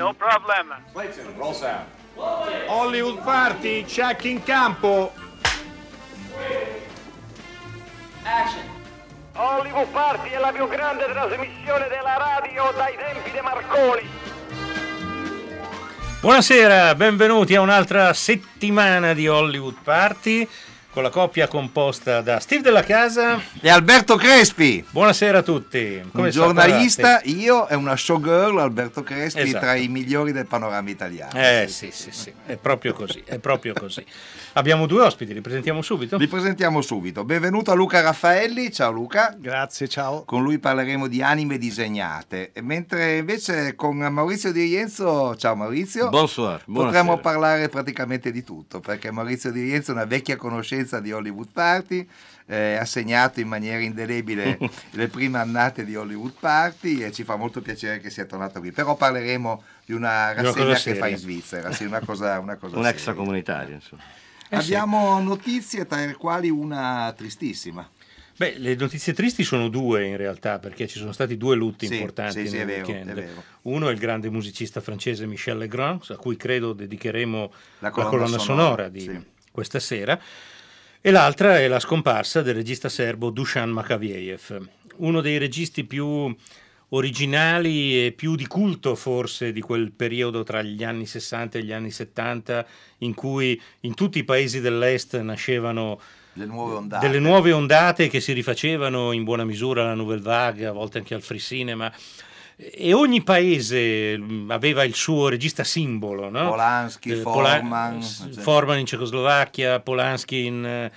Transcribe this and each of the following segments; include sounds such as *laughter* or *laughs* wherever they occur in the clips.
No problem. Clayton, roll sound. Hollywood Party, check in campo. Hollywood Party è la più grande trasmissione della radio dai tempi di Marconi. Buonasera, benvenuti a un'altra settimana di Hollywood Party con la coppia composta da Steve Della Casa. E Alberto Crespi, Buonasera a tutti. un sta? giornalista, io e una showgirl, Alberto Crespi, Esatto. tra i migliori del panorama italiano. Eh sì, sì, sì, è proprio così, è proprio così. Abbiamo due ospiti, li presentiamo subito. Li presentiamo subito. Benvenuto a Luca Raffaelli, ciao Luca. Grazie, ciao. Con lui parleremo di anime disegnate, E mentre invece con Maurizio Di Rienzo, ciao Maurizio, Bonsoir, potremmo buonasera. parlare praticamente di tutto, perché Maurizio Di Rienzo è una vecchia conoscenza di Hollywood Party, eh, ha segnato in maniera indelebile *laughs* le prime annate di Hollywood Party e ci fa molto piacere che sia tornato qui. Però parleremo di una una rassegna cosa che seria. fa in Svizzera, sì, una cosa, una cosa Un seria. extracomunitario, insomma. Eh sì. Abbiamo notizie tra le quali una tristissima. Beh, le notizie tristi sono due in realtà, perché ci sono stati due lutti Sì, importanti sì, sì, nel è vero, weekend. è vero. Uno è il grande musicista francese Michel Legrand, a cui credo dedicheremo La la colonna colonna, sonora, sonora, di sì. questa sera. E l'altra è la scomparsa del regista serbo Dusan Makaviev, uno dei registi più originali e più di culto forse di quel periodo tra gli anni 60 e gli anni 70 in cui in tutti i paesi dell'est nascevano nuove delle nuove ondate che si rifacevano in buona misura alla Nouvelle Vague, a volte anche al free cinema. E ogni paese mh, aveva il suo regista simbolo, no? Polanski, Eh, Pola- Forman, s- eccetera. Forman in Cecoslovacchia, Polanski in, eh,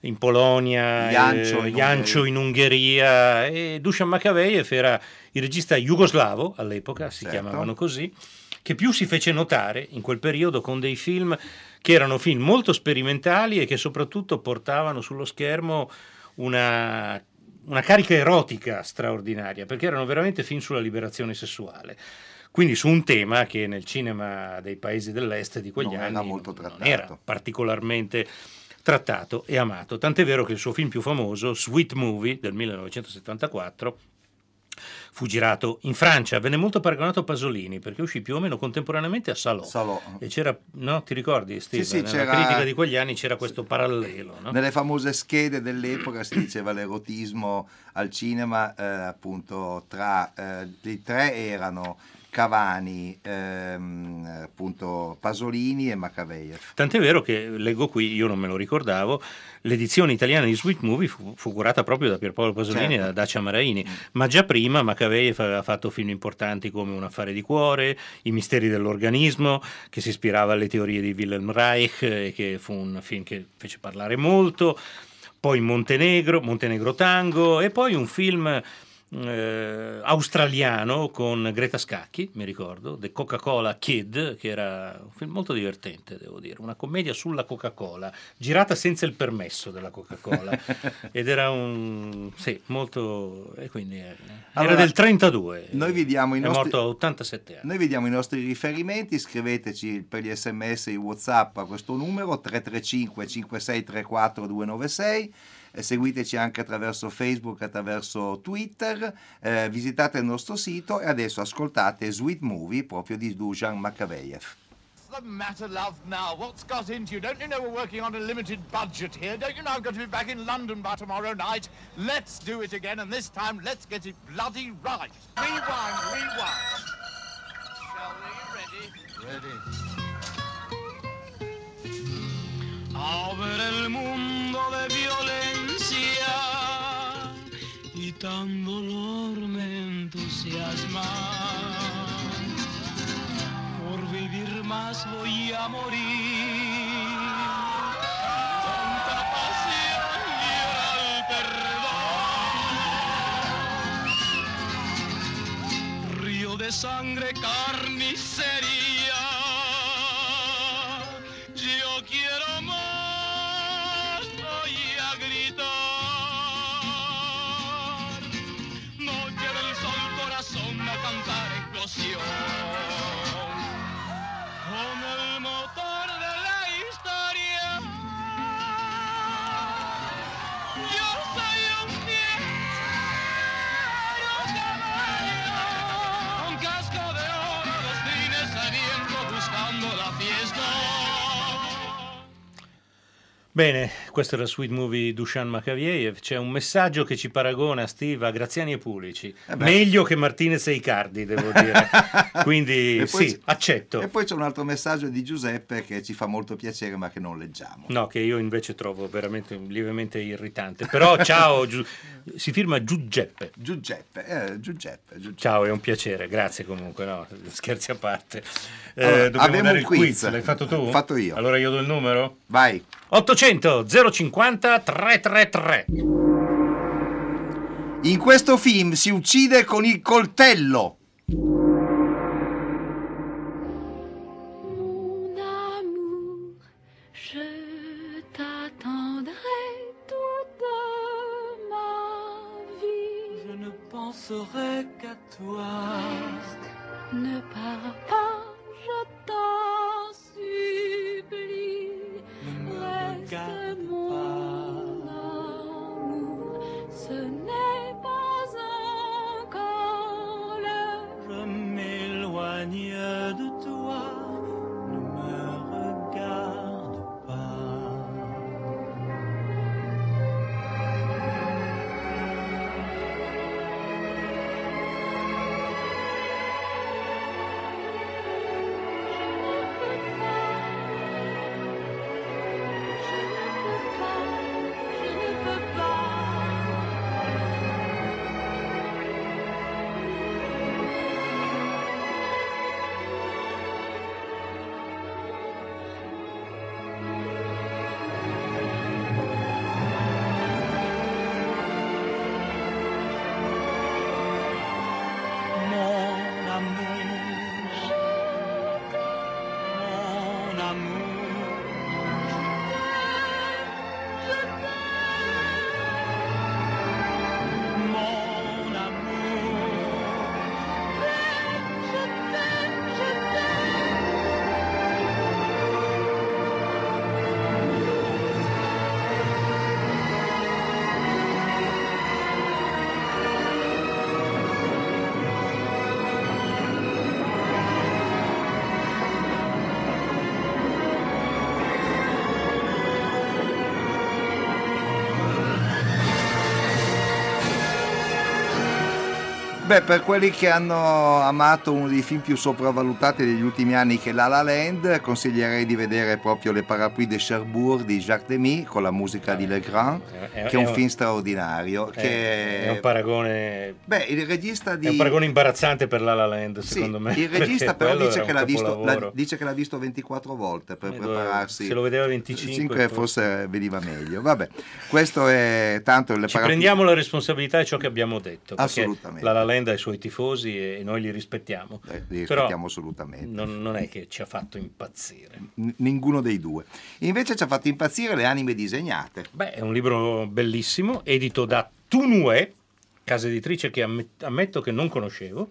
in Polonia, Jancio eh, in Jancio in Ungheria e Dusan Makavejev era il regista jugoslavo all'epoca, si Certo. chiamavano così, che più si fece notare in quel periodo con dei film che erano film molto sperimentali e che soprattutto portavano sullo schermo una, una carica erotica straordinaria, perché erano veramente film sulla liberazione sessuale. Quindi su un tema che nel cinema dei paesi dell'est di quegli Non anni era molto non era particolarmente trattato e amato. Tant'è vero che il suo film più famoso, Sweet Movie del 1974, fu girato in Francia, venne molto paragonato a Pasolini perché uscì più o meno contemporaneamente a Salò. Salò. E c'era, no, ti ricordi Steve? sì, Nella c'era- critica di quegli anni c'era questo parallelo. no? Nelle famose schede dell'epoca si diceva l'erotismo al cinema, eh, appunto, tra eh, i tre erano Cavani, ehm, appunto Pasolini e Macavejev. Tant'è vero che leggo qui, io non me lo ricordavo, l'edizione italiana di Sweet Movie fu, fu curata proprio da Pierpaolo Pasolini Certo. e da Dacia Maraini, ma già prima Macavejev aveva fatto film importanti come Un affare di cuore, I misteri dell'organismo, che si ispirava alle teorie di Wilhelm Reich e che fu un film che fece parlare molto, poi Montenegro, Montenegro Tango e poi un film eh, australiano con Greta Scacchi, mi ricordo, The Coca-Cola Kid, che era un film molto divertente, devo dire, una commedia sulla Coca-Cola, girata senza il permesso della Coca-Cola *laughs* ed era un sì, molto e quindi eh, Allora, era del 32. noi vi diamo i è nostri- morto a 87 anni. Noi vediamo i nostri riferimenti, scriveteci per gli sms e i whatsapp a questo numero 335 5634 296 e seguiteci anche attraverso Facebook, attraverso Twitter, eh, visitate il nostro sito e adesso ascoltate Sweet Movie proprio di Dusan Makavejev. What's the matter, love, now? What's got into you? Don't you know we're working on a limited budget here? Don't you know I've got to be back in London by tomorrow night? Let's do it again, and this time let's get it bloody right. Rewind, rewind. Shall we? Ready? Ready. Y tan dolor me entusiasma. Por vivir más voy a morir. Bene, questo era Sweet Movie Dushan Makaviev. C'è un messaggio che ci paragona a Steve a Graziani e Pulici. Eh. Meglio che Martinez e Icardi, devo dire. *laughs* Quindi sì, accetto. E poi c'è un altro messaggio di Giuseppe che ci fa molto piacere ma che non leggiamo. No, che io invece trovo veramente lievemente irritante. Però ciao, Giu- si firma Giuseppe. Giuseppe, eh, Giuseppe, Giuseppe. Ciao, è un piacere, grazie comunque, no, scherzi a parte. Eh, Allora, dobbiamo abbiamo dare un il quiz. quiz. l'hai fatto tu? Fatto io. Allora io do il numero? Vai. 800 050 333. In questo film si uccide con il coltello. Mon amour, je t'attendrai toute ma vie. Je ne penserai qu'à toi. Reste, ne pars pas, je t'en Beh, per quelli che hanno amato uno dei film più sopravvalutati degli ultimi anni che è La La Land, consiglierei di vedere proprio Le Parapluie de Cherbourg di Jacques Demy con la musica di Legrand, Eh, è- che è un è- film straordinario. È, è un paragone. Beh, il regista di... È un paragone imbarazzante per La La Land, Sì, secondo me. il regista *laughs* però dice che, visto, l'ha- dice che l'ha visto 24 volte per Eh, dove- prepararsi. se lo vedeva 25, forse veniva meglio. Vabbè, questo è tanto le Ci paraplu- prendiamo la responsabilità di ciò che abbiamo detto. Assolutamente. La La Land ha i suoi tifosi e noi li rispettiamo. Eh, li Però rispettiamo assolutamente. non, non è che ci ha fatto impazzire. N- ninguno dei due. Invece ci ha fatto impazzire le anime disegnate. Beh, è un libro bellissimo, edito da Tunue, casa editrice che amme- ammetto che non conoscevo.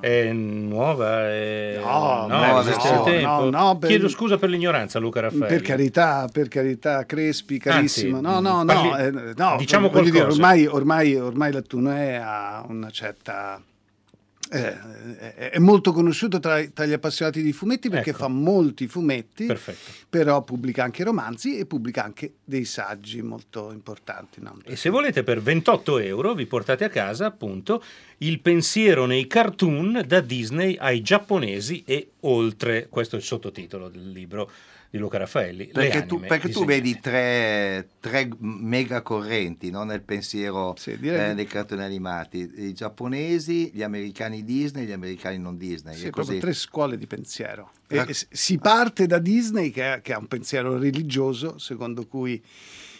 È nuova, è... No, no, no, no, no, per- Chiedo scusa per l'ignoranza, Luca Raffaele. Per carità, per carità, Crespi, carissimo. Anzi, no, no, no, parli- eh, no, diciamo voglio dire, qualcosa. ormai, ormai, ormai la Tunè ha una certa... eh, è- è molto conosciuto tra, tra gli appassionati di fumetti perché Ecco. fa molti fumetti, Perfetto. però pubblica anche romanzi e pubblica anche dei saggi molto importanti. no? E se volete per 28 euro vi portate a casa appunto il pensiero nei cartoon da Disney ai giapponesi e oltre. Questo è il sottotitolo del libro di Luca Raffaelli. le Perché, tu, anime perché tu vedi tre, tre mega correnti no, nel pensiero Sì, eh, dei cartoni animati: i giapponesi, gli americani Disney, gli americani non Disney. Sì, è proprio tre scuole di pensiero. E- e si parte da Disney, che che ha un pensiero religioso, secondo cui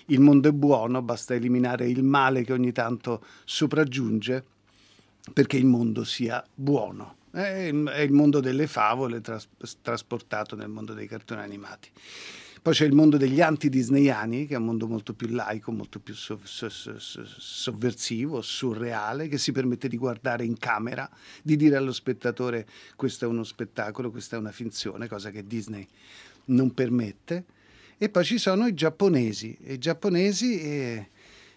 il mondo è buono, basta eliminare il male che ogni tanto sopraggiunge perché il mondo sia buono. È il, mondo delle favole tras- trasportato nel mondo dei cartoni animati. Poi c'è il mondo degli anti-disneyani, che è un mondo molto più laico, molto più sov- so- so- so- sovversivo, surreale, che si permette di guardare in camera, di dire allo spettatore questo è uno spettacolo, questa è una finzione, cosa che Disney non permette. E poi ci sono i giapponesi. I giapponesi eh,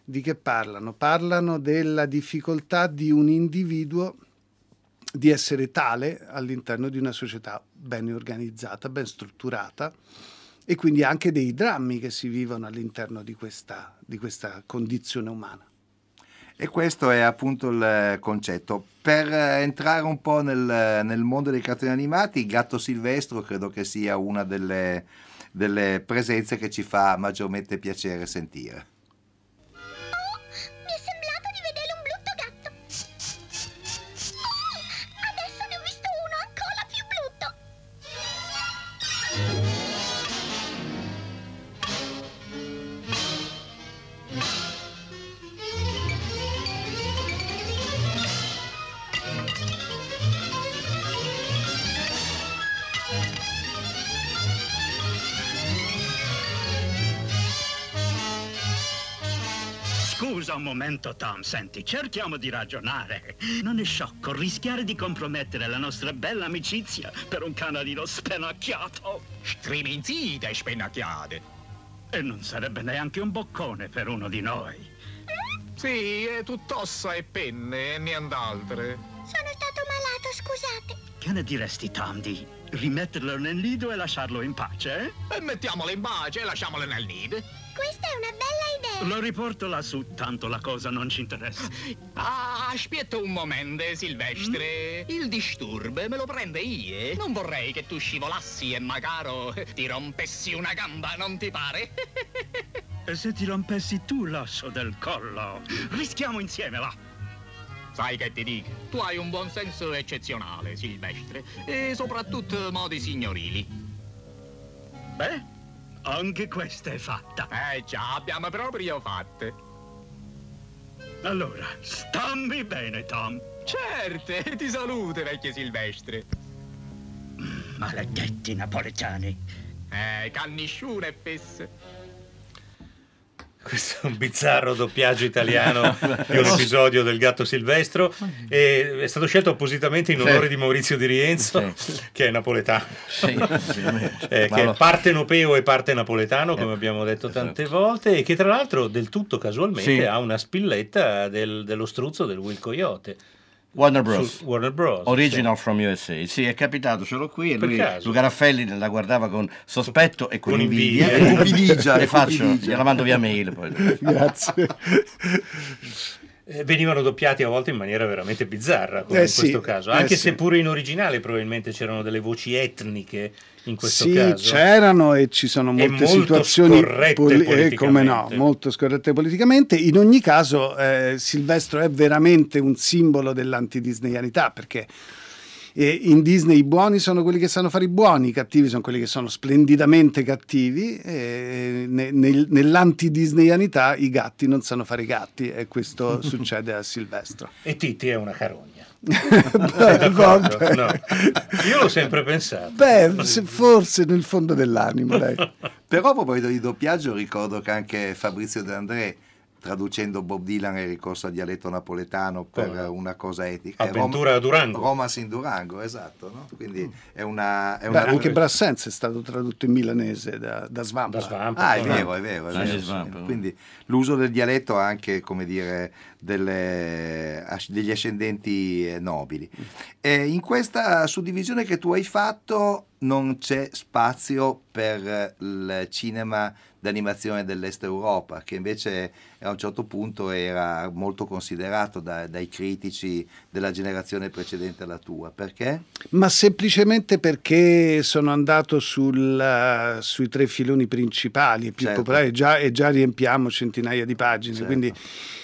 di che parlano? Parlano della difficoltà di un individuo di essere tale all'interno di una società ben organizzata, ben strutturata e quindi anche dei drammi che si vivono all'interno di questa, di questa condizione umana. E questo è appunto il concetto. Per entrare un po' nel, nel mondo dei cartoni animati, Gatto Silvestro credo che sia una delle, delle presenze che ci fa maggiormente piacere sentire. Un momento, Tom. Senti, cerchiamo di ragionare. Non è sciocco rischiare di compromettere la nostra bella amicizia per un canarino spennacchiato. Striminzite, spennacchiate. E non sarebbe neanche un boccone per uno di noi. Sì, è tutto ossa e penne e nient'altre. Sono stato malato, scusate. Che ne diresti, Tom, di rimetterlo nel nido e lasciarlo in pace? E mettiamole in pace e lasciamole nel nido. Questa è una bella idea. Lo riporto lassù, tanto la cosa non ci interessa. *laughs* Ah, aspetta un momento, Silvestre. Il disturbo me lo prende io. Non vorrei che tu scivolassi e magari ti rompessi una gamba, non ti pare? E se ti rompessi tu l'osso del collo? Rischiamo insieme, va. Sai che ti dico? Tu hai un buon senso eccezionale, Silvestre, e soprattutto modi signorili. Beh, anche questa è fatta. Eh già, abbiamo proprio fatte. Allora, stammi bene, Tom. Certo, *laughs* ti saluto, vecchio Silvestre. Maledetti napoletani. Eh, cannisciune e fesse. Questo è un bizzarro doppiaggio italiano *laughs* di un episodio del Gatto Silvestro e è stato scelto appositamente in onore Sì. di Maurizio Di Rienzo, Sì. che è napoletano, Sì, eh, che lo- è parte nopeo e parte napoletano, come Eh, abbiamo detto tante esatto. volte, e che tra l'altro del tutto casualmente ha una spilletta del- dello struzzo del Will Coyote. Warner Bros. Su Warner Bros. Original from USA. Sì, è capitato, ce l'ho qui e Per lui, caso. Luca Raffelli la guardava con sospetto e con, Con invidia. invidia. *laughs* E Cupidigia, le faccio, gliela mando via mail poi. Grazie. *laughs* Eh, venivano doppiati a volte in maniera veramente bizzarra, come Eh in sì, questo caso, eh anche sì. se pure in originale probabilmente c'erano delle voci etniche in questo sì, caso. c'erano e ci sono molte situazioni scorrette eh, come no, molto scorrette politicamente. In ogni caso, eh, Silvestro è veramente un simbolo dell'antidisneyanità perché eh, in Disney i buoni sono quelli che sanno fare i buoni, i cattivi sono quelli che sono splendidamente cattivi. E ne- nel- nell'antidisneyanità i gatti non sanno fare i gatti e questo *laughs* succede a Silvestro. E Titti è una carogna. Vabbè. No. Io l'ho sempre pensato. Beh, se- forse nel fondo dell'animo, dai. *laughs* Però a proposito di doppiaggio ricordo che anche Fabrizio De André traducendo Bob Dylan è ricorso al dialetto napoletano per Come una cosa etica. Avventura a Durango. Romance in Durango, esatto. no? Quindi è una... È Beh, una anche Brassens è stato tradotto in milanese da, da Svampa. Da Svampa. Ah, è vero, è vero. È vero, sì, sì. svampa. Quindi l'uso del dialetto ha anche, come dire, delle- degli ascendenti eh, nobili. E in questa suddivisione che tu hai fatto non c'è spazio per eh, il cinema d'animazione dell'Est Europa, che invece a un certo punto era molto considerato da- dai critici della generazione precedente alla tua. Perché? Ma semplicemente perché sono andato sul, eh, sui tre filoni principali, più Certo. popolari, già, e già riempiamo centinaia di pagine, Certo. quindi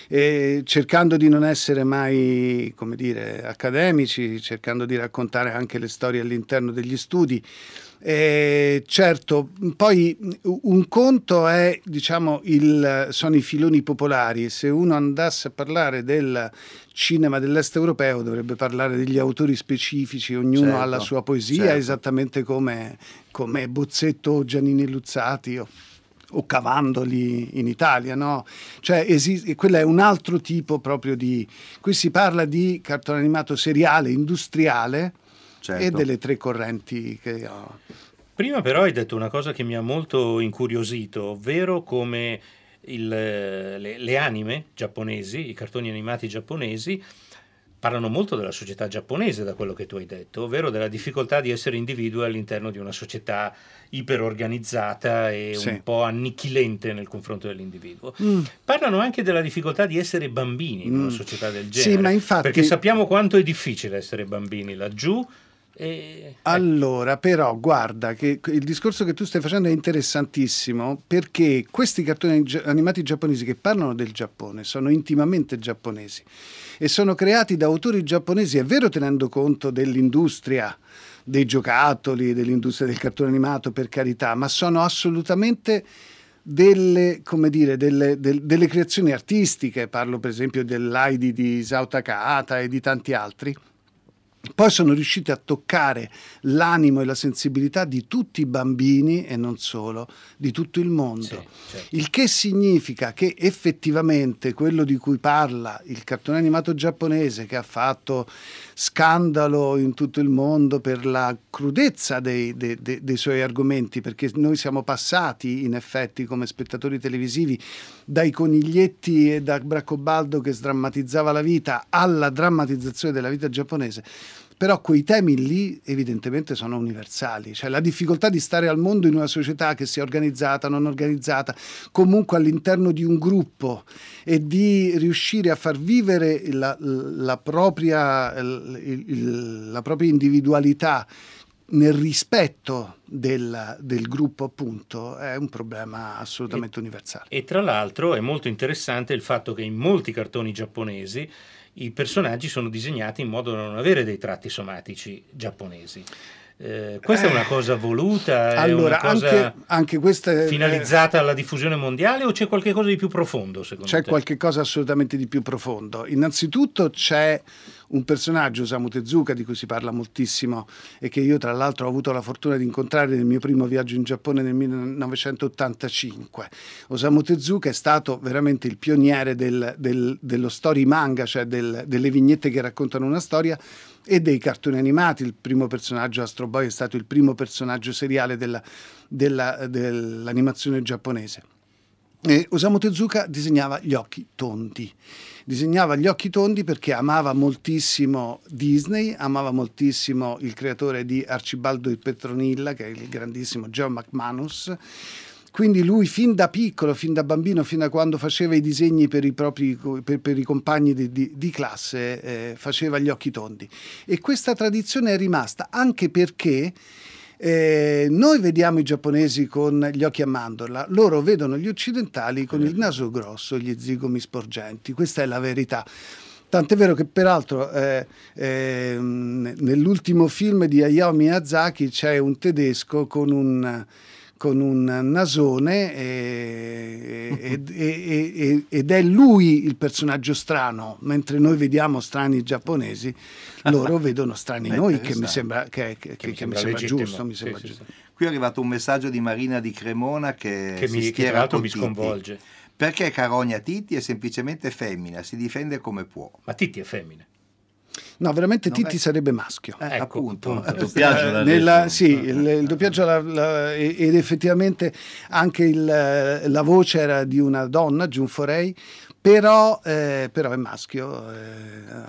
eh, cercando di non essere mai, come dire, accademici, cercando di raccontare anche le storie all'interno degli studi. Eh, certo, poi un conto è, diciamo, il, sono i filoni popolari. Se uno andasse a parlare del cinema dell'est europeo dovrebbe parlare degli autori specifici, ognuno Certo, ha la sua poesia, certo. esattamente come, come Bozzetto o Giannini Luzzati o, o Cavandoli in Italia, no? Cioè, esiste, quello è un altro tipo proprio di... Qui si parla di cartone animato seriale, industriale Certo. e delle tre correnti che ho. Prima però hai detto una cosa che mi ha molto incuriosito, ovvero come il- le, le anime giapponesi, i cartoni animati giapponesi, parlano molto della società giapponese, da quello che tu hai detto, ovvero della difficoltà di essere individui all'interno di una società iperorganizzata e Sì. un po' annichilente nel confronto dell'individuo. Mm. Parlano anche della difficoltà di essere bambini in una Mm. società del Sì, genere, ma infatti- perché sappiamo quanto è difficile essere bambini laggiù. E... Allora, però, guarda che il discorso che tu stai facendo è interessantissimo perché questi cartoni animati giapponesi che parlano del Giappone sono intimamente giapponesi e sono creati da autori giapponesi, è vero tenendo conto dell'industria dei giocattoli, dell'industria del cartone animato, per carità, ma sono assolutamente delle, dire, delle, del- delle creazioni artistiche, parlo per esempio dell'Aidi di Isao Takahata e di tanti altri, poi sono riusciti a toccare l'animo e la sensibilità di tutti i bambini e non solo, di tutto il mondo. certo. Il che significa che effettivamente quello di cui parla il cartone animato giapponese che ha fatto scandalo in tutto il mondo per la crudezza dei, dei- dei- dei suoi argomenti, perché noi siamo passati in effetti come spettatori televisivi dai coniglietti e da Bracobaldo che sdrammatizzava la vita alla drammatizzazione della vita giapponese. Però quei temi lì evidentemente sono universali, cioè la difficoltà di stare al mondo in una società che sia organizzata, non organizzata, comunque all'interno di un gruppo e di riuscire a far vivere la, la propria, la propria individualità nel rispetto del, del gruppo, appunto, è un problema assolutamente universale. E tra l'altro è molto interessante il fatto che in molti cartoni giapponesi i personaggi sono disegnati in modo da non avere dei tratti somatici giapponesi. Eh, questa è una cosa voluta, è Allora, una cosa anche, anche questa è- finalizzata alla diffusione mondiale o c'è qualcosa di più profondo secondo C'è te? qualche cosa assolutamente di più profondo. Innanzitutto c'è un personaggio, Osamu Tezuka, di cui si parla moltissimo e che io tra l'altro ho avuto la fortuna di incontrare nel mio primo viaggio in Giappone nel 1985. Osamu Tezuka è stato veramente il pioniere del- del- dello story manga, cioè del- delle vignette che raccontano una storia e dei cartoni animati. Il primo personaggio Astro Boy è stato il primo personaggio seriale della- della- dell'animazione giapponese. E Osamu Tezuka disegnava gli occhi tondi. Disegnava gli occhi tondi perché amava moltissimo Disney, amava moltissimo il creatore di Arcibaldo il Petronilla, che è il grandissimo Joe McManus. Quindi lui fin da piccolo, fin da bambino, fin da quando faceva i disegni per i propri per, per i compagni di, di- di classe, eh, faceva gli occhi tondi. E questa tradizione è rimasta anche perché eh, noi vediamo i giapponesi con gli occhi a mandorla, loro vedono gli occidentali con il naso grosso gli zigomi sporgenti. Questa è la verità. Tant'è vero che peraltro eh, ehm, nell'ultimo film di Hayao Miyazaki c'è un tedesco con un, con un nasone e- e- e- e- ed è lui il personaggio strano, mentre noi vediamo strani giapponesi, loro vedono strani noi, che mi interessante. sembra, che, che- che- mi sembra sembra giusto. Mi Sì, sembra sì, giusto. Qui è arrivato un messaggio di Marina di Cremona che, Che si mi- che tra mi Titti. sconvolge. Perché Carogna Titti è semplicemente femmina, si difende come può. Ma Titti è femmina. No, veramente Non Titti è- sarebbe maschio. Eh, appunto. Il doppiaggio Eh, nella- sì, il, il doppiaggio la- la- ed effettivamente anche il- la voce era di una donna, Jun Forei, però, eh, però è maschio, eh,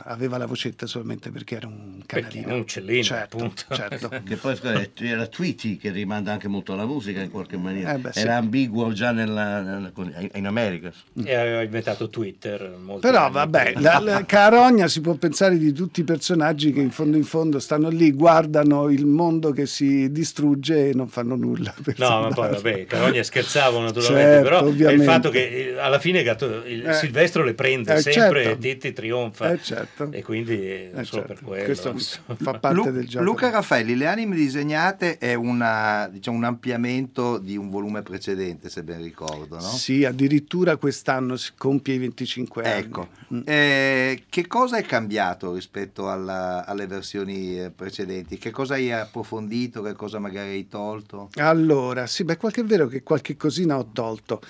aveva la vocetta solamente perché era un canarino. un uccellino, certo, appunto. certo. *laughs* Che poi era Tweety che rimanda anche molto alla musica in qualche maniera. Eh beh, sì. Era ambiguo già nella, nella- in America. E aveva inventato Twitter. Però vabbè, la, la *laughs* Carogna si può pensare di tutti i personaggi che in fondo in fondo stanno lì, guardano il mondo che si distrugge e non fanno nulla. No, ma poi vabbè, Carogna scherzavo naturalmente, Certo, però è il ovviamente. fatto che eh, alla fine Gatto- il Eh. Silvestro le prende Eh, sempre certo. e Titti trionfa Eh, certo. e quindi eh, Eh, certo. per quello. Questo fa parte Lu- del gioco. Luca Raffaelli, le anime disegnate è una, diciamo, un ampliamento di un volume precedente, se ben ricordo, no? Sì, addirittura quest'anno si compie i 25 anni. Ecco, Eh, che cosa è cambiato rispetto alla- alle versioni eh, precedenti? Che cosa hai approfondito, che cosa magari hai tolto? Allora, sì, beh, qualche è vero che qualche cosina ho tolto.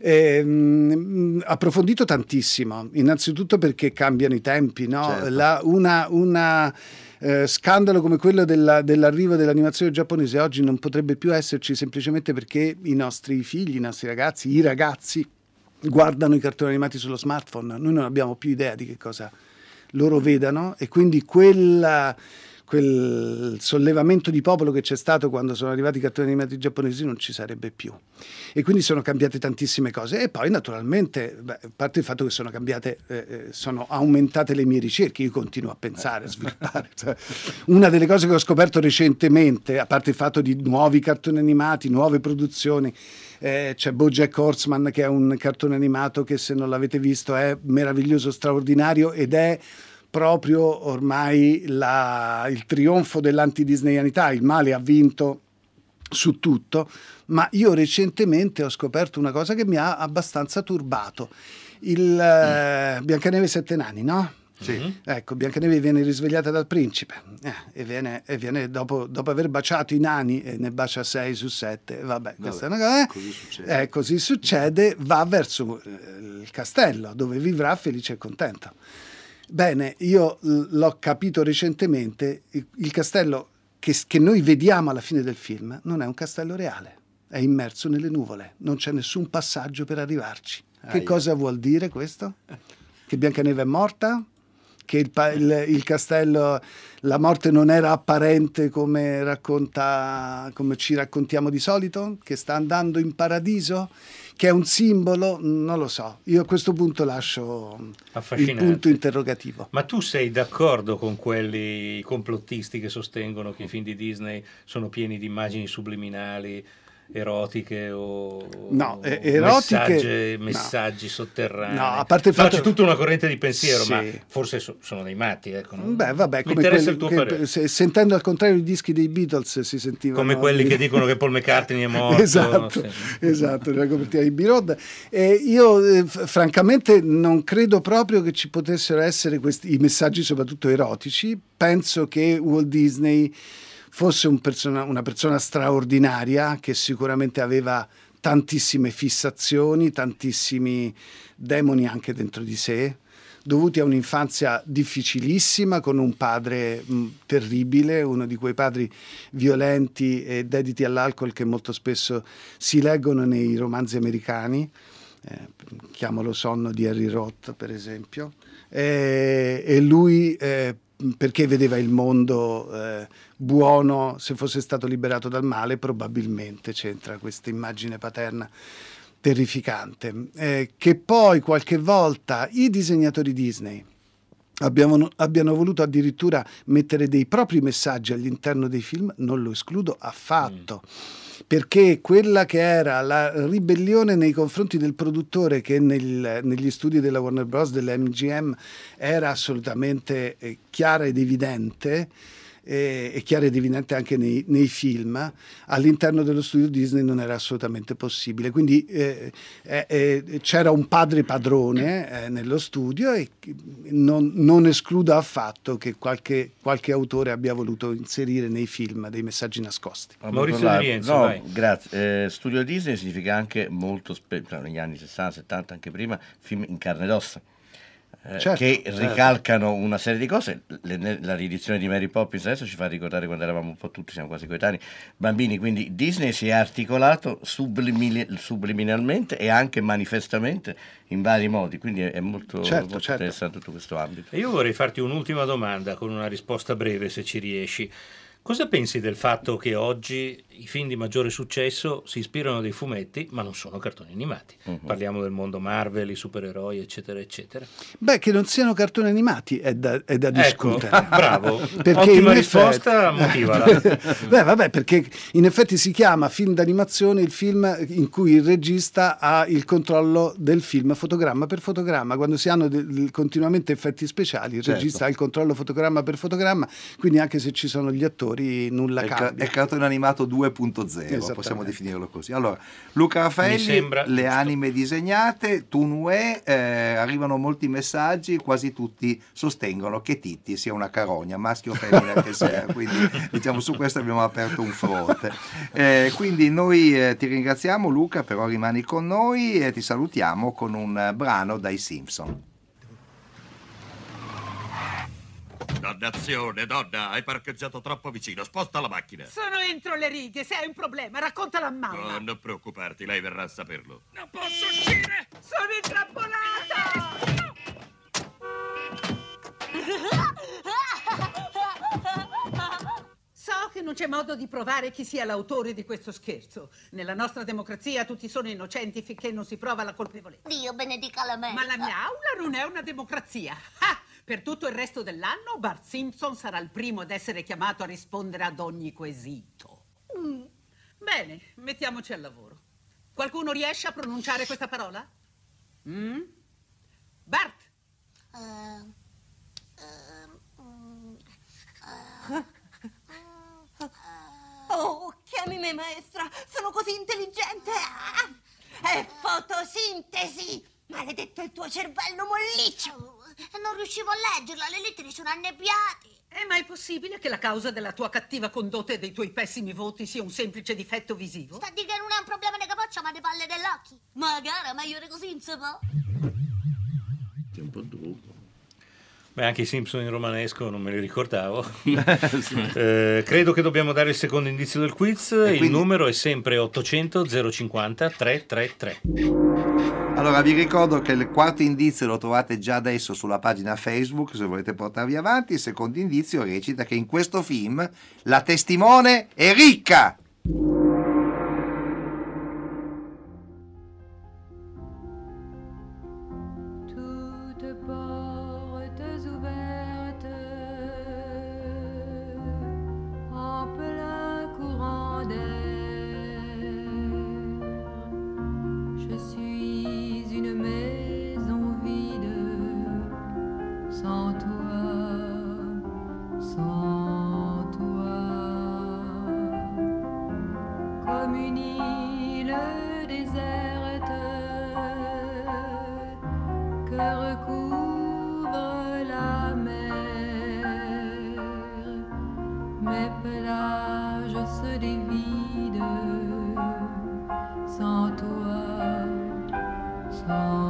Ehm, approfondito tantissimo, innanzitutto perché cambiano i tempi, no? Certo. La- una, una, eh, scandalo come quello della- dell'arrivo dell'animazione giapponese oggi non potrebbe più esserci semplicemente perché i nostri figli, i nostri ragazzi, i ragazzi guardano i cartoni animati sullo smartphone. Noi non abbiamo più idea di che cosa loro vedano e quindi quella quel sollevamento di popolo che c'è stato quando sono arrivati i cartoni animati giapponesi non ci sarebbe più. E quindi sono cambiate tantissime cose. E poi, naturalmente, beh, a parte il fatto che sono cambiate, eh, eh, sono aumentate le mie ricerche, io continuo a pensare, a sviluppare. *laughs* Cioè, una delle cose che ho scoperto recentemente, a parte il fatto di nuovi cartoni animati, nuove produzioni, eh, c'è Bojack Horseman che è un cartone animato che se non l'avete visto è meraviglioso, straordinario ed è proprio ormai la, il trionfo dell'antidisneyanità, il male ha vinto su tutto, ma io recentemente ho scoperto una cosa che mi ha abbastanza turbato. Il eh, Biancaneve e Sette Nani, no? Sì. Ecco, Biancaneve viene risvegliata dal principe eh, e viene, e viene dopo, dopo aver baciato i nani e ne bacia 6 su 7. Vabbè, questa è una cosa. eh. Così succede. Eh, così succede, va verso eh, il castello dove vivrà felice e contento. Bene, io l'ho capito recentemente, il, castello che, che noi vediamo alla fine del film non è un castello reale, è immerso nelle nuvole, non c'è nessun passaggio per arrivarci. Che Aia. cosa vuol dire questo? Che Biancaneve è morta? Che il, il- il castello, la morte non era apparente come, racconta, come ci raccontiamo di solito? Che sta andando in paradiso? Che è un simbolo? Non lo so. Io a questo punto lascio il punto interrogativo. Ma tu sei d'accordo con quelli complottisti che sostengono che i film di Disney sono pieni di immagini subliminali, erotiche o No, eh, erotiche- messaggi, no. sotterranei? No, a parte il No, fatto- c'è tutta una corrente di pensiero, Sì. ma forse so- sono dei matti. Ecco, non- Beh, vabbè, Mi interessa il tuo che- parere. se- sentendo al contrario i dischi dei Beatles si sentivano Come quelli che dicono che Paul McCartney è morto. *laughs* esatto, sì. esatto, nella copertina di B-Road. E io eh, francamente non credo proprio che ci potessero essere questi i messaggi soprattutto erotici. Penso che Walt Disney fosse un persona- una persona straordinaria che sicuramente aveva tantissime fissazioni, tantissimi demoni anche dentro di sé dovuti a un'infanzia difficilissima con un padre mh, terribile, uno di quei padri violenti e dediti all'alcol che molto spesso si leggono nei romanzi americani. Eh, chiamalo Sonno di Harry Roth, per esempio. E, e lui, eh, perché vedeva il mondo eh, buono, se fosse stato liberato dal male, probabilmente c'entra questa immagine paterna terrificante, eh, che poi qualche volta i disegnatori Disney abbiamo- abbiano voluto addirittura mettere dei propri messaggi all'interno dei film, non lo escludo affatto. Perché quella che era la ribellione nei confronti del produttore, che nel- negli studi della Warner Bros., dell'MGM, era assolutamente eh, chiara ed evidente, eh, e chiara ed evidente anche nei, nei film, all'interno dello studio Disney non era assolutamente possibile. Quindi eh, eh, eh, c'era un padre padrone eh, nello studio e non, non escludo affatto che qualche, qualche autore abbia voluto inserire nei film dei messaggi nascosti. Maurizio Di Rienzo, no, grazie. Eh, studio Disney significa anche molto spesso, negli anni 60, 70, anche prima, film in carne ed ossa. Eh, Certo, che certo. ricalcano una serie di cose. Le- la riedizione di Mary Poppins adesso ci fa ricordare quando eravamo un po' tutti, siamo quasi coetanei, bambini. Quindi Disney si è articolato subliminalmente e anche manifestamente in vari modi. Quindi è, è molto, Certo, molto certo. interessante tutto questo ambito. E io vorrei farti un'ultima domanda con una risposta breve se ci riesci. Cosa pensi del fatto che oggi i film di maggiore successo si ispirano dei fumetti, ma non sono cartoni animati? Mhm. Parliamo del mondo Marvel, i supereroi, eccetera, eccetera. Beh, che non siano cartoni animati è da, è da Ecco, discutere. *laughs* bravo. Perché Ottima in risposta, effetti- motivala. *laughs* Beh, vabbè, perché in effetti si chiama film d'animazione il film in cui il regista ha il controllo del film fotogramma per fotogramma. Quando si hanno de- continuamente effetti speciali, il Certo. regista ha il controllo fotogramma per fotogramma, quindi anche se ci sono gli attori nulla È il, ca- cambia. è il cartone animato 2.0, Esattamente. possiamo definirlo così. Allora, Luca Raffaelli, sembra le giusto. anime disegnate, Tunue, eh, arrivano molti messaggi, quasi tutti sostengono che Titti sia una carogna, maschio o femmina che sia, *laughs* quindi diciamo su questo abbiamo aperto un fronte. Eh, quindi noi eh, ti ringraziamo Luca, però rimani con noi e ti salutiamo con un brano dai Simpson. Dannazione, donna, hai parcheggiato troppo vicino. Sposta la macchina. Sono entro le righe. Se hai un problema, raccontala a mamma. No, non preoccuparti, lei verrà a saperlo. Non posso uscire! Sono intrappolata! So che non c'è modo di provare chi sia l'autore di questo scherzo. Nella nostra democrazia tutti sono innocenti finché non si prova la colpevolezza. Dio benedica la me. Ma la mia aula non è una democrazia. Ah! Per tutto il resto dell'anno Bart Simpson sarà il primo ad essere chiamato a rispondere ad ogni quesito. Mm. Bene, mettiamoci al lavoro. Qualcuno riesce a pronunciare questa parola? Mm? Bart! Eh, *laughs* mm, Oh, chiami me maestra, sono così intelligente. Ah, è fotosintesi. Maledetto il tuo cervello molliccio. Eh, non riuscivo a leggerla, le lettere sono annebbiate. È mai possibile che la causa della tua cattiva condotta e dei tuoi pessimi voti sia un semplice difetto visivo? Sta dire che non è un problema di capoccia, ma di palle dell'occhio. Magari, meglio di così, non Beh, anche i Simpson in romanesco non me li ricordavo. *laughs* Eh, credo che dobbiamo dare il secondo indizio del quiz. Il numero è sempre 800 050 333. Allora vi ricordo che il quarto indizio lo trovate già adesso sulla pagina Facebook se volete portarvi avanti. Il secondo indizio recita che in questo film la testimone è ricca. Mes plages se dévident sans toi, sans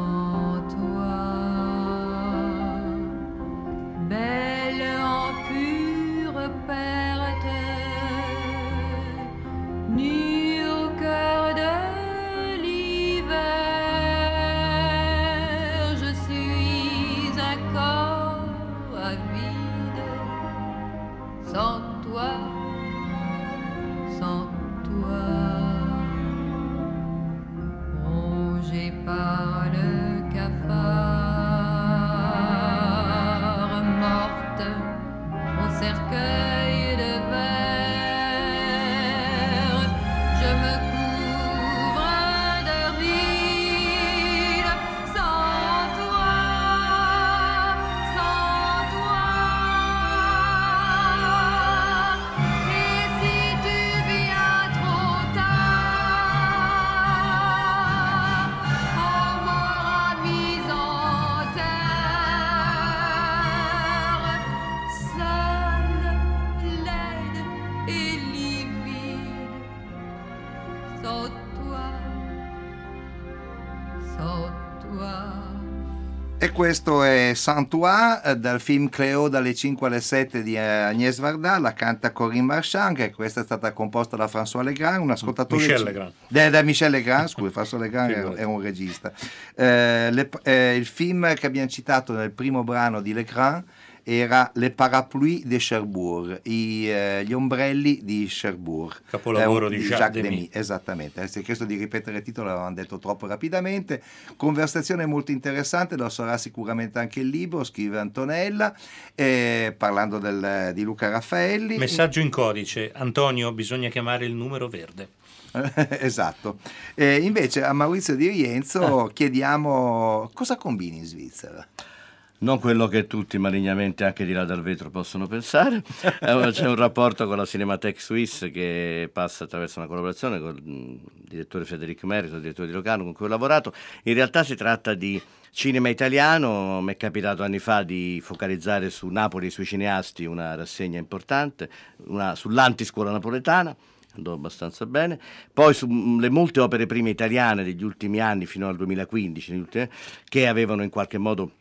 Saint-Ouen eh, dal film Cleo dalle 5 alle 7 di eh, Agnès Varda, la canta Corinne Marchand, che questa è stata composta da François Legrand, un ascoltatore... Michel Legrand. Da, da Michel Legrand, scusi, François Legrand è, è un regista. Eh, le- eh, il film che abbiamo citato nel primo brano di Legrand era Le Parapluie de Cherbourg, i, eh, gli ombrelli di Cherbourg. Capolavoro Eh, di Jacques Demy. Demy. Esattamente, si è chiesto di ripetere il titolo, l'avevamo detto troppo rapidamente. Conversazione molto interessante, lo sarà sicuramente anche il libro, scrive Antonella, eh, parlando del- di Luca Raffaelli. Messaggio in codice. Antonio, bisogna chiamare il numero verde. *laughs* esatto. Eh, invece a Maurizio Di Rienzo chiediamo cosa combini in Svizzera? Non quello che tutti malignamente anche di là dal vetro possono pensare. Eh, C'è un rapporto con la Cinematheque Suisse che passa attraverso una collaborazione con il direttore Federico Merito, il direttore di Locarno con cui ho lavorato. In realtà si tratta di cinema italiano. Mi è capitato anni fa di focalizzare su Napoli e sui cineasti una rassegna importante, una sull'antiscuola napoletana andò abbastanza bene. Poi sulle molte opere prime italiane degli ultimi anni, fino al 2015, negli ultimi- che avevano in qualche modo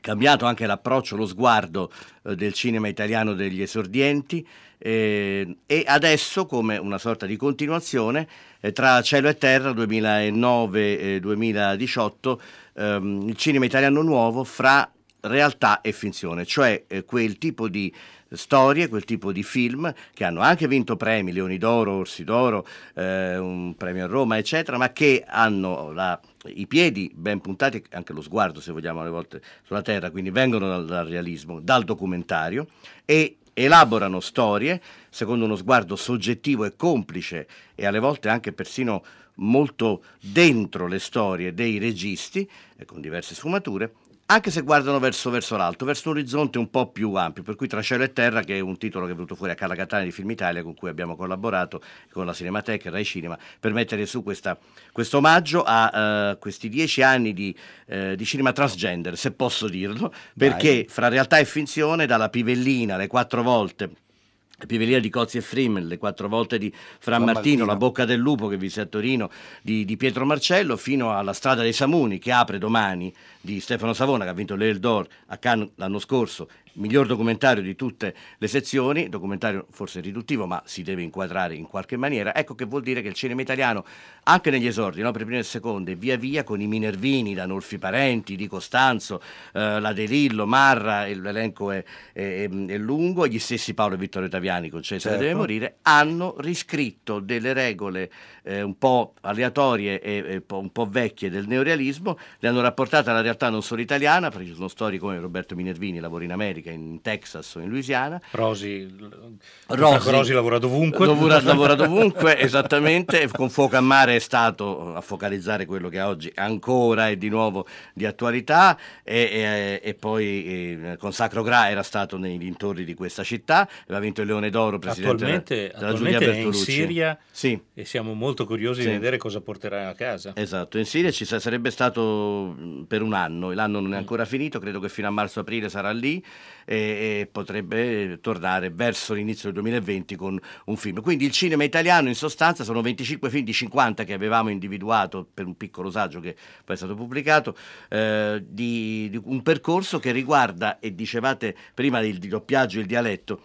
cambiato anche l'approccio, lo sguardo eh, del cinema italiano degli esordienti eh, e adesso come una sorta di continuazione eh, tra Cielo e Terra 2009-2018 ehm, il cinema italiano nuovo fra realtà e finzione, cioè eh, quel tipo di storie, quel tipo di film che hanno anche vinto premi, Leoni d'Oro, Orsi d'Oro, eh, un premio a Roma, eccetera, ma che hanno la i piedi ben puntati, anche lo sguardo se vogliamo alle volte sulla terra, quindi vengono dal, dal realismo, dal documentario e elaborano storie secondo uno sguardo soggettivo e complice e alle volte anche persino molto dentro le storie dei registi, con diverse sfumature, anche se guardano verso, verso l'alto, verso un orizzonte un po' più ampio, per cui Tra cielo e terra, che è un titolo che è venuto fuori a Carla Catania di Film Italia, con cui abbiamo collaborato con la Cinemateca e Rai Cinema, per mettere su questo omaggio a uh, questi dieci anni di, uh, di, cinema transgender, se posso dirlo, perché Dai. fra realtà e finzione, dalla Pivellina, le quattro volte Pivelia di Cozzi e Freeman, le quattro volte di Fran Martino, La bocca del lupo che visse a Torino di, di, Pietro Marcello, fino alla strada dei Samuni che apre domani di Stefano Savona che ha vinto l'El d'Or a Cannes l'anno scorso miglior documentario di tutte le sezioni, documentario forse riduttivo ma si deve inquadrare in qualche maniera, ecco che vuol dire che il cinema italiano, anche negli esordi, no, per prime e seconde, via via con i Minervini, Danolfi Parenti, Di Costanzo, eh, la De Lillo, Marra, l'elenco è, è, è, lungo, gli stessi Paolo e Vittorio Taviani con Cesare certo. deve morire, hanno riscritto delle regole eh, un po' aleatorie e, e un po' vecchie del neorealismo, le hanno rapportate alla realtà non solo italiana, perché ci sono storie come Roberto Minervini, lavora in America, in Texas o in Louisiana. Rosi, Rosi, Rosi lavora dovunque. Lavora, *laughs* lavora dovunque, esattamente, con Fuoco a Mare è stato a focalizzare quello che oggi ancora è di nuovo di attualità e, e, e poi e, con Sacro Gra era stato nei dintorni di questa città, aveva vinto il Leone d'Oro, presidente attualmente, della attualmente Giulia è in Bertolucci. Siria sì. e siamo molto curiosi Sì. di vedere cosa porterà a casa. Esatto, in Siria ci sa- sarebbe stato mh, per un anno, l'anno Mm. non è ancora finito, credo che fino a marzo-aprile sarà lì e, e potrebbe tornare verso l'inizio del 2020 con un film. Quindi il cinema italiano in sostanza sono 25 film di 50 che avevamo individuato per un piccolo saggio che poi è stato pubblicato, eh, di, di un percorso che riguarda, e dicevate prima di doppiaggio e il dialetto,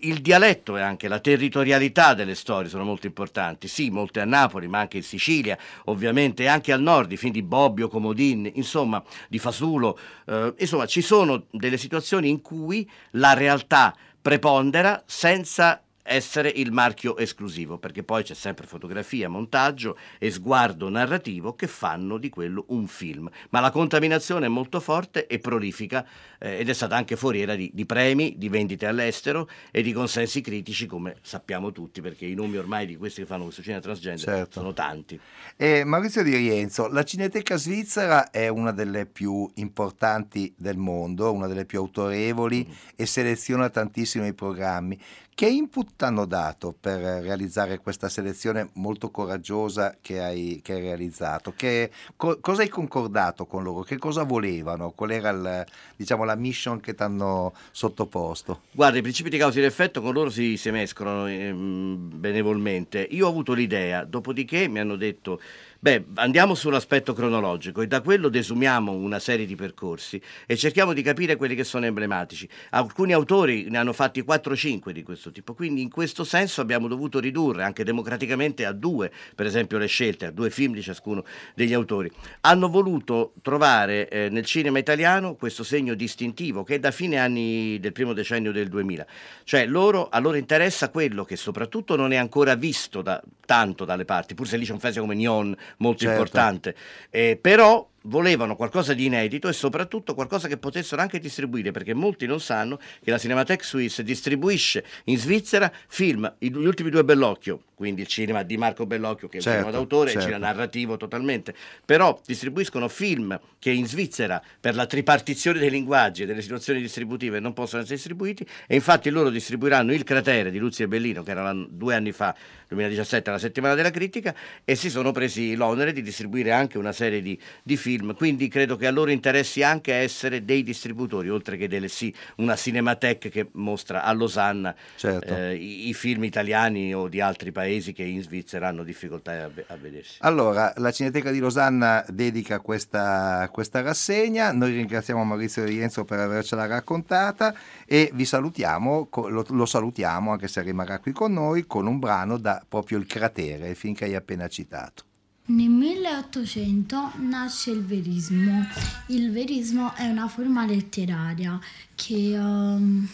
il dialetto e anche la territorialità delle storie sono molto importanti. Sì, molte a Napoli, ma anche in Sicilia, ovviamente, anche al nord, i film di Bobbio, Comodin, insomma, di Fasulo. eh, insomma, ci sono delle situazioni in cui la realtà prepondera senza essere il marchio esclusivo, perché poi c'è sempre fotografia, montaggio e sguardo narrativo che fanno di quello un film. Ma la contaminazione è molto forte e prolifica eh, ed è stata anche foriera di, di premi, di vendite all'estero e di consensi critici, come sappiamo tutti, perché i nomi ormai di questi che fanno questo cinema transgender Certo. sono tanti. E Maurizio Di Rienzo, la Cineteca Svizzera è una delle più importanti del mondo, una delle più autorevoli e seleziona tantissimo i programmi. Che input hanno dato per realizzare questa selezione molto coraggiosa che hai, che hai realizzato? Che- co- cosa hai concordato con loro? Che cosa volevano? Qual era il- diciamo, la mission che ti hanno sottoposto? Guarda, i principi di causa e di effetto con loro si, si mescolano ehm, benevolmente. Io ho avuto l'idea, dopodiché mi hanno detto, beh, andiamo sull'aspetto cronologico e da quello desumiamo una serie di percorsi e cerchiamo di capire quelli che sono emblematici. Alcuni autori ne hanno fatti 4-5 di questo tipo, quindi in questo senso abbiamo dovuto ridurre anche democraticamente a due, per esempio, le scelte, a due film di ciascuno degli autori. Hanno voluto trovare eh, nel cinema italiano questo segno distintivo che è da fine anni del primo decennio del 2000. Cioè loro, a loro interessa quello che soprattutto non è ancora visto da, tanto dalle parti, pur se lì c'è un festival come Nyon molto Certo. importante, Eh, però volevano qualcosa di inedito e soprattutto qualcosa che potessero anche distribuire, perché molti non sanno che la Cinematheque Suisse distribuisce in Svizzera film, gli ultimi due Bellocchio, quindi il cinema di Marco Bellocchio che è un Certo, cinema d'autore, certo. il cinema narrativo totalmente, però distribuiscono film che in Svizzera per la tripartizione dei linguaggi e delle situazioni distributive non possono essere distribuiti e infatti loro distribuiranno Il cratere di Luzzi e Bellino che era due anni fa, 2017, alla settimana della critica e si sono presi l'onere di distribuire anche una serie di, di film, quindi credo che a loro interessi anche essere dei distributori, oltre che delle sì, una Cinematheque che mostra a Losanna Certo. eh, i, i film italiani o di altri paesi che in Svizzera hanno difficoltà a, a vedersi. Allora, la Cineteca di Losanna dedica questa, questa rassegna, noi ringraziamo Maurizio Rienzo per avercela raccontata e vi salutiamo, lo, lo salutiamo anche se rimarrà qui con noi, con un brano da proprio Il cratere, film che hai appena citato. Nel 1800 nasce il verismo. Il verismo è una forma letteraria che, ehm,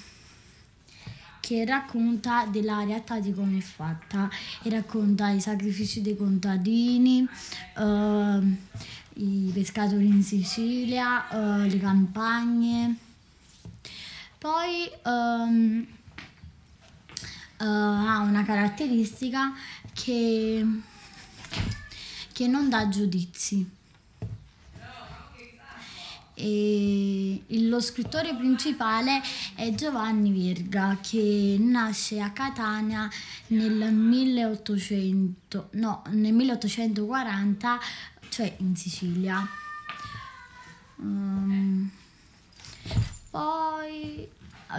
che racconta della realtà di come è fatta e racconta i sacrifici dei contadini, eh, i pescatori in Sicilia, eh, le campagne. Poi ehm, eh, ha una caratteristica che, che non dà giudizi. E lo scrittore principale è Giovanni Verga che nasce a Catania nel 1800, no, nel 1840, cioè in Sicilia. Um, poi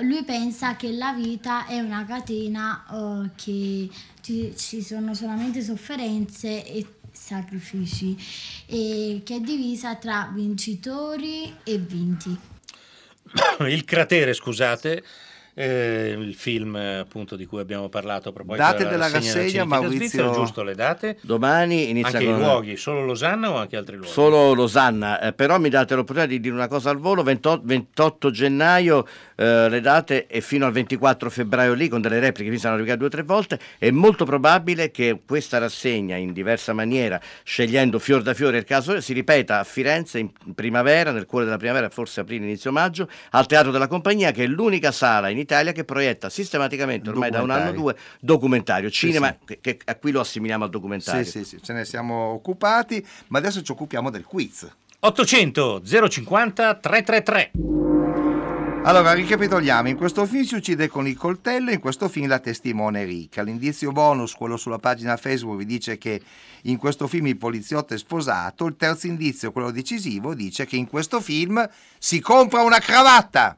lui pensa che la vita è una catena eh, che ci, ci sono solamente sofferenze e sacrifici e che è divisa tra vincitori e vinti. *coughs* Il cratere, scusate, eh, il film appunto di cui abbiamo parlato a proposito Date della rassegna, Maurizio. Svizzera, giusto le date? Domani inizia Anche i con... luoghi, solo Losanna o anche altri luoghi? Solo Losanna, eh, però mi date l'opportunità di dire una cosa al volo, 28, 28 gennaio eh, le date e fino al 24 febbraio lì con delle repliche, mi sono arrivate due o tre volte, è molto probabile che questa rassegna in diversa maniera, scegliendo fior da fiore il caso, si ripeta a Firenze in primavera, nel cuore della primavera, forse aprile, inizio maggio, al Teatro della Compagnia, che è l'unica sala in Italia che proietta sistematicamente, ormai da un anno o due, documentario, Sì, cinema, sì. Che, che a qui lo assimiliamo al documentario. Sì, sì, sì, ce ne siamo occupati, ma adesso ci occupiamo del quiz. 800 050 333. Allora, ricapitoliamo, in questo film si uccide con il coltello, in questo film la testimone è ricca. L'indizio bonus, quello sulla pagina Facebook, vi dice che in questo film il poliziotto è sposato. Il terzo indizio, quello decisivo, dice che in questo film si compra una cravatta.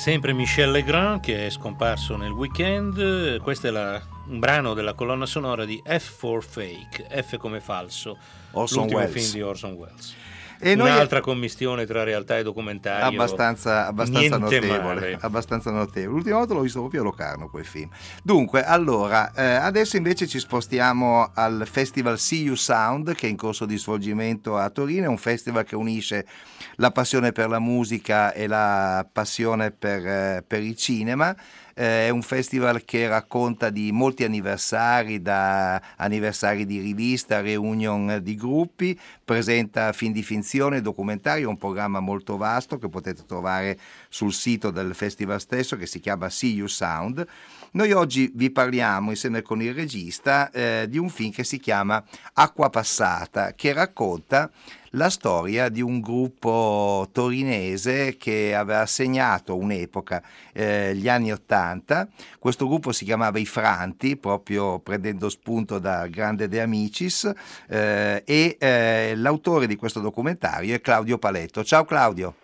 Sempre Michel Legrand che è scomparso nel weekend, questo è la- un brano della colonna sonora di F for Fake, F come falso, Orson l'ultimo Welles. film di Orson Welles. E noi- Un'altra commistione tra realtà e documentario. abbastanza, abbastanza notevole, *laughs* abbastanza notevole. L'ultima volta l'ho visto proprio a Locarno quel film. Dunque, allora, eh, adesso invece ci spostiamo al Festival See You Sound che è in corso di svolgimento a Torino, è un festival che unisce la passione per la musica e la passione per, eh, per il cinema. Eh, è un festival che racconta di molti anniversari, da anniversari di rivista, reunion di gruppi, presenta film di finzione, documentari, è un programma molto vasto che potete trovare sul sito del festival stesso che si chiama See You Sound. Noi oggi vi parliamo insieme con il regista eh, di un film che si chiama Acqua Passata, che racconta la storia di un gruppo torinese che aveva segnato un'epoca, eh, gli anni Ottanta. Questo gruppo si chiamava I Franti, proprio prendendo spunto da Grande De Amicis, eh, e eh, l'autore di questo documentario è Claudio Paletto. Ciao Claudio.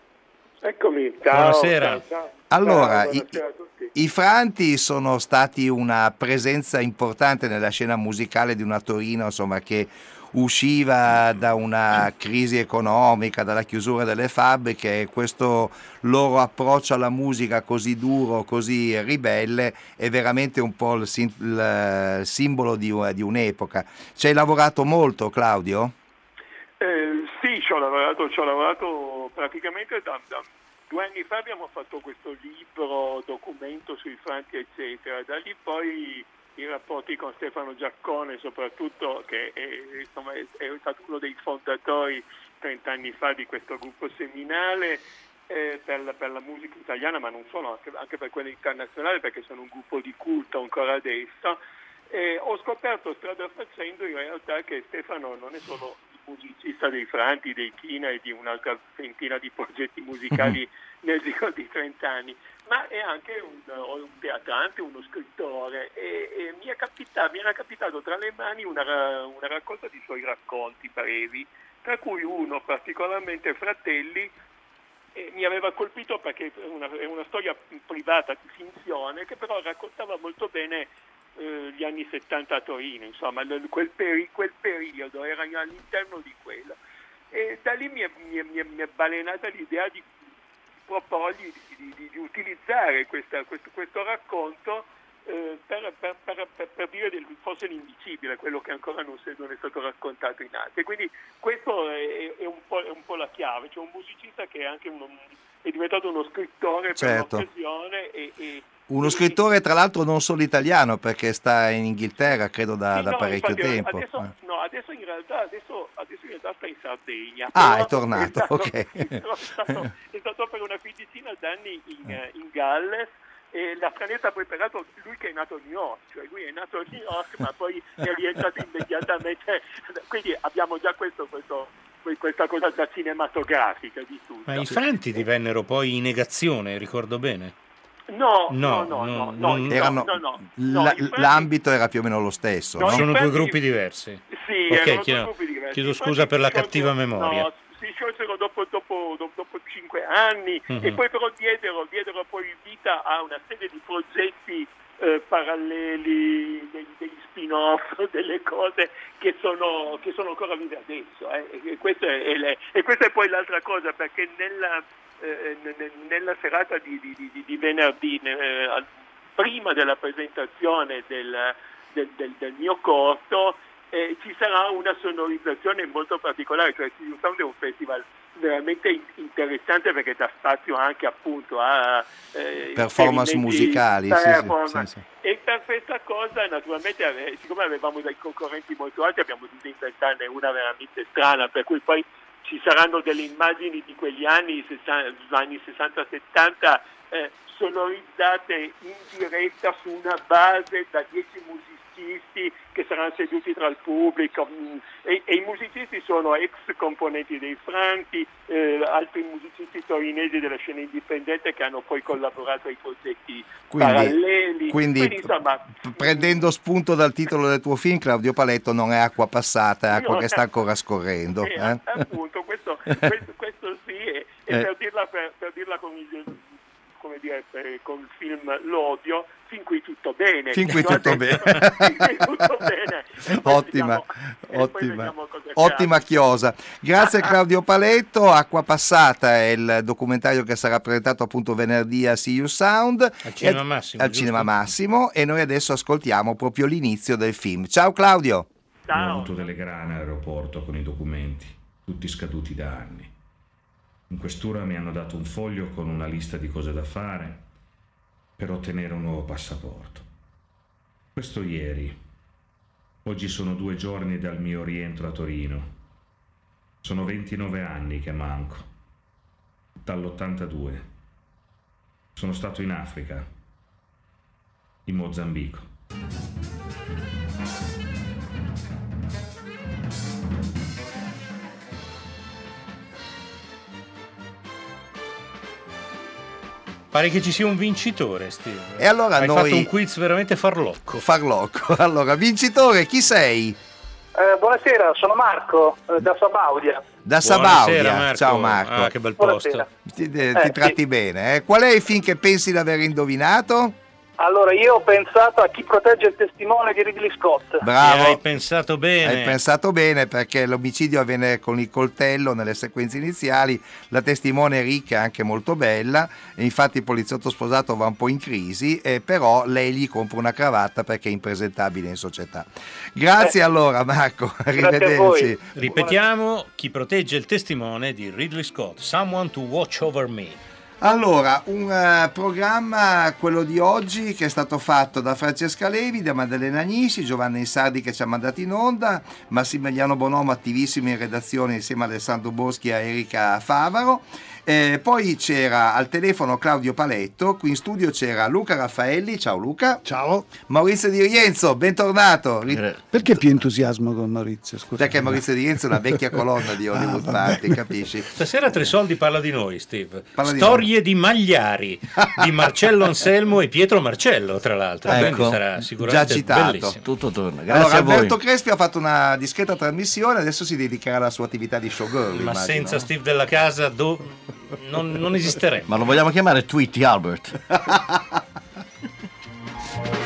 Eccomi, ciao. Buonasera. ciao, ciao. Allora, Ciao, buonasera a tutti. I Franti sono stati una presenza importante nella scena musicale di una Torino insomma, che usciva da una crisi economica, dalla chiusura delle fabbriche e questo loro approccio alla musica così duro, così ribelle è veramente un po' il, sim- il simbolo di, di un'epoca. Ci hai lavorato molto Claudio? Eh, sì, ci ho lavorato, lavorato praticamente da, da due anni fa abbiamo fatto questo libro, documento sui franti, eccetera. Da lì poi i rapporti con Stefano Giaccone, soprattutto, che è, insomma, è, stato uno dei fondatori 30 anni fa di questo gruppo seminale, eh, per, la, per la musica italiana, ma non solo, anche, anche per quella internazionale, perché sono un gruppo di culto ancora adesso. E ho scoperto strada facendo in realtà che Stefano non è solo musicista dei Franti, dei China e di un'altra ventina di progetti musicali nel giro di 30 anni, ma è anche un, un teatrante, uno scrittore e, e mi, è capitato, mi, era capitato tra le mani una, una raccolta di suoi racconti brevi, tra cui uno particolarmente Fratelli mi aveva colpito perché è una, è una storia privata di finzione che però raccontava molto bene eh, gli anni 70 a Torino, insomma, quel, peri- quel periodo, era all'interno di quello. E da lì mi è, mi è- mi è- balenata l'idea di proporgli di, di- di utilizzare questa- questo, questo racconto eh, per, per- per- per- dire del, forse l'indicibile, quello che ancora non, si- non è stato raccontato in arte. Quindi questo è, è un po', è un po' la chiave, c'è un musicista che è anche uno- è diventato uno scrittore Certo. per l'occasione e, e- Uno scrittore tra l'altro non solo italiano perché sta in Inghilterra credo da, Sì, da no, parecchio infatti, tempo. Adesso, Eh. no, adesso in realtà adesso, adesso in realtà sta in Sardegna. Ah, è tornato, *laughs* stato- ok. È stato, è stato per una quindicina d'anni in, eh, in Galles e la stranezza poi peraltro lui che è nato a New York, cioè lui è nato a New York ma poi *laughs* è rientrato immediatamente, quindi abbiamo già questo, questo- questa cosa da cinematografica di tutto. Ma i Franti divennero poi in negazione, ricordo bene. No, No, no, no, no, no, Erano- la- l'ambito era più o meno lo stesso. No, Sono due gruppi diversi. Sì, Ok, erano due chiedo, gruppi diversi. chiedo Infatti scusa per la cattiva memoria. No, si sciolsero dopo, dopo, dopo, dopo cinque anni Mhm. e poi però diedero, diedero poi vita a una serie di progetti eh, paralleli, degli, degli spin-off, *laughs* delle cose che sono, che sono ancora vive adesso. eh. E, questo è, è le- e questa è poi l'altra cosa perché nella, eh, ne- nella serata di, di- di- venerdì, eh, prima della presentazione del, del- del- del mio corto, eh, ci sarà una sonorizzazione molto particolare, cioè Studio Sound è un festival veramente in- interessante perché dà spazio anche appunto a eh, Performance musicali, sì, sì, performance. sì, E per questa cosa naturalmente siccome avevamo dei concorrenti molto alti abbiamo dovuto inventarne una veramente strana per cui poi ci saranno delle immagini di quegli anni, 60 anni 60-70 eh, sonorizzate in diretta su una base da 10 musicisti che saranno seduti tra il pubblico mm, e, e i musicisti sono ex componenti dei Franti, eh, altri musicisti torinesi della scena indipendente che hanno poi collaborato ai progetti Quindi- paralleli. quindi- insomma, Prendendo spunto dal titolo del tuo film, Claudio Paletto non è acqua passata, è acqua No, che sta ancora scorrendo. eh, eh? appunto, questo, questo, questo sì, e, e Eh. per, dirla, per, per dirla con il, come dire, per- con il film L'odio, fin qui tutto bene. Fin qui tutto bene. *laughs* fin qui tutto bene. Ottima, vediamo- ottima, ottima chiosa. Grazie Claudio Paletto. Acqua Passata è il documentario che sarà presentato appunto venerdì a See You Sound. Al Cinema Massimo, Al? Cinema Massimo e noi adesso ascoltiamo proprio l'inizio del film. Ciao Claudio. Ho avuto delle grane all'aeroporto con i documenti, tutti scaduti da anni. In questura mi hanno dato un foglio con una lista di cose da fare per ottenere un nuovo passaporto. Questo ieri. Oggi sono due giorni dal mio rientro a Torino. Sono 29 anni che manco. Dall'82. Sono stato in Africa, in Mozambico. Pare che ci sia un vincitore, Steve. E allora Hai noi- fatto un quiz veramente farlocco. Farlocco. *laughs* Allora, vincitore, chi sei? Eh, buonasera, sono Marco eh, da Sabaudia. Da Sabaudia. Marco. Ciao Marco. Ah, che bel Buonasera. Ti, ti Eh, tratti sì. bene. eh? Qual è il film che pensi di aver indovinato? Allora, io ho pensato a chi protegge il testimone di Ridley Scott. Bravo. hai pensato bene. Hai pensato bene perché l'omicidio avviene con il coltello nelle sequenze iniziali, la testimone è ricca e anche molto bella, e infatti il poliziotto sposato va un po' in crisi, e però lei gli compra una cravatta perché è impresentabile in società. Grazie allora Marco, arrivederci. Ripetiamo, chi protegge il testimone di Ridley Scott, Someone to Watch Over Me. Allora, un eh, programma, quello di oggi, che è stato fatto da Francesca Levi, da Maddalena Agnisci, Giovanni Insardi che ci ha mandato in onda, Massimiliano Bonomo attivissimo in redazione insieme a Alessandro Boschi e a Erika Favaro Eh, poi c'era al telefono Claudio Paletto, qui in studio c'era Luca Raffaelli, ciao Luca. Ciao. Maurizio Di Rienzo, bentornato. Ri- Perché più entusiasmo con Maurizio? Scusa. Perché Maurizio Di Rienzo è una vecchia colonna di Hollywood Ah, Party, capisci? Stasera Tre Soldi parla di noi, Steve. Parla di Storie di Magliari, *laughs* di Marcello Anselmo e Pietro Marcello, tra l'altro. Ecco, sarà sicuramente già citato. bellissimo. Tutto torna. allora, Alberto Crespi ha fatto una discreta trasmissione, adesso si dedicherà alla sua attività di showgirl. Ma immagino. senza Steve della casa do- non, non esisteremo. Ma lo vogliamo chiamare Tweety Albert? *laughs*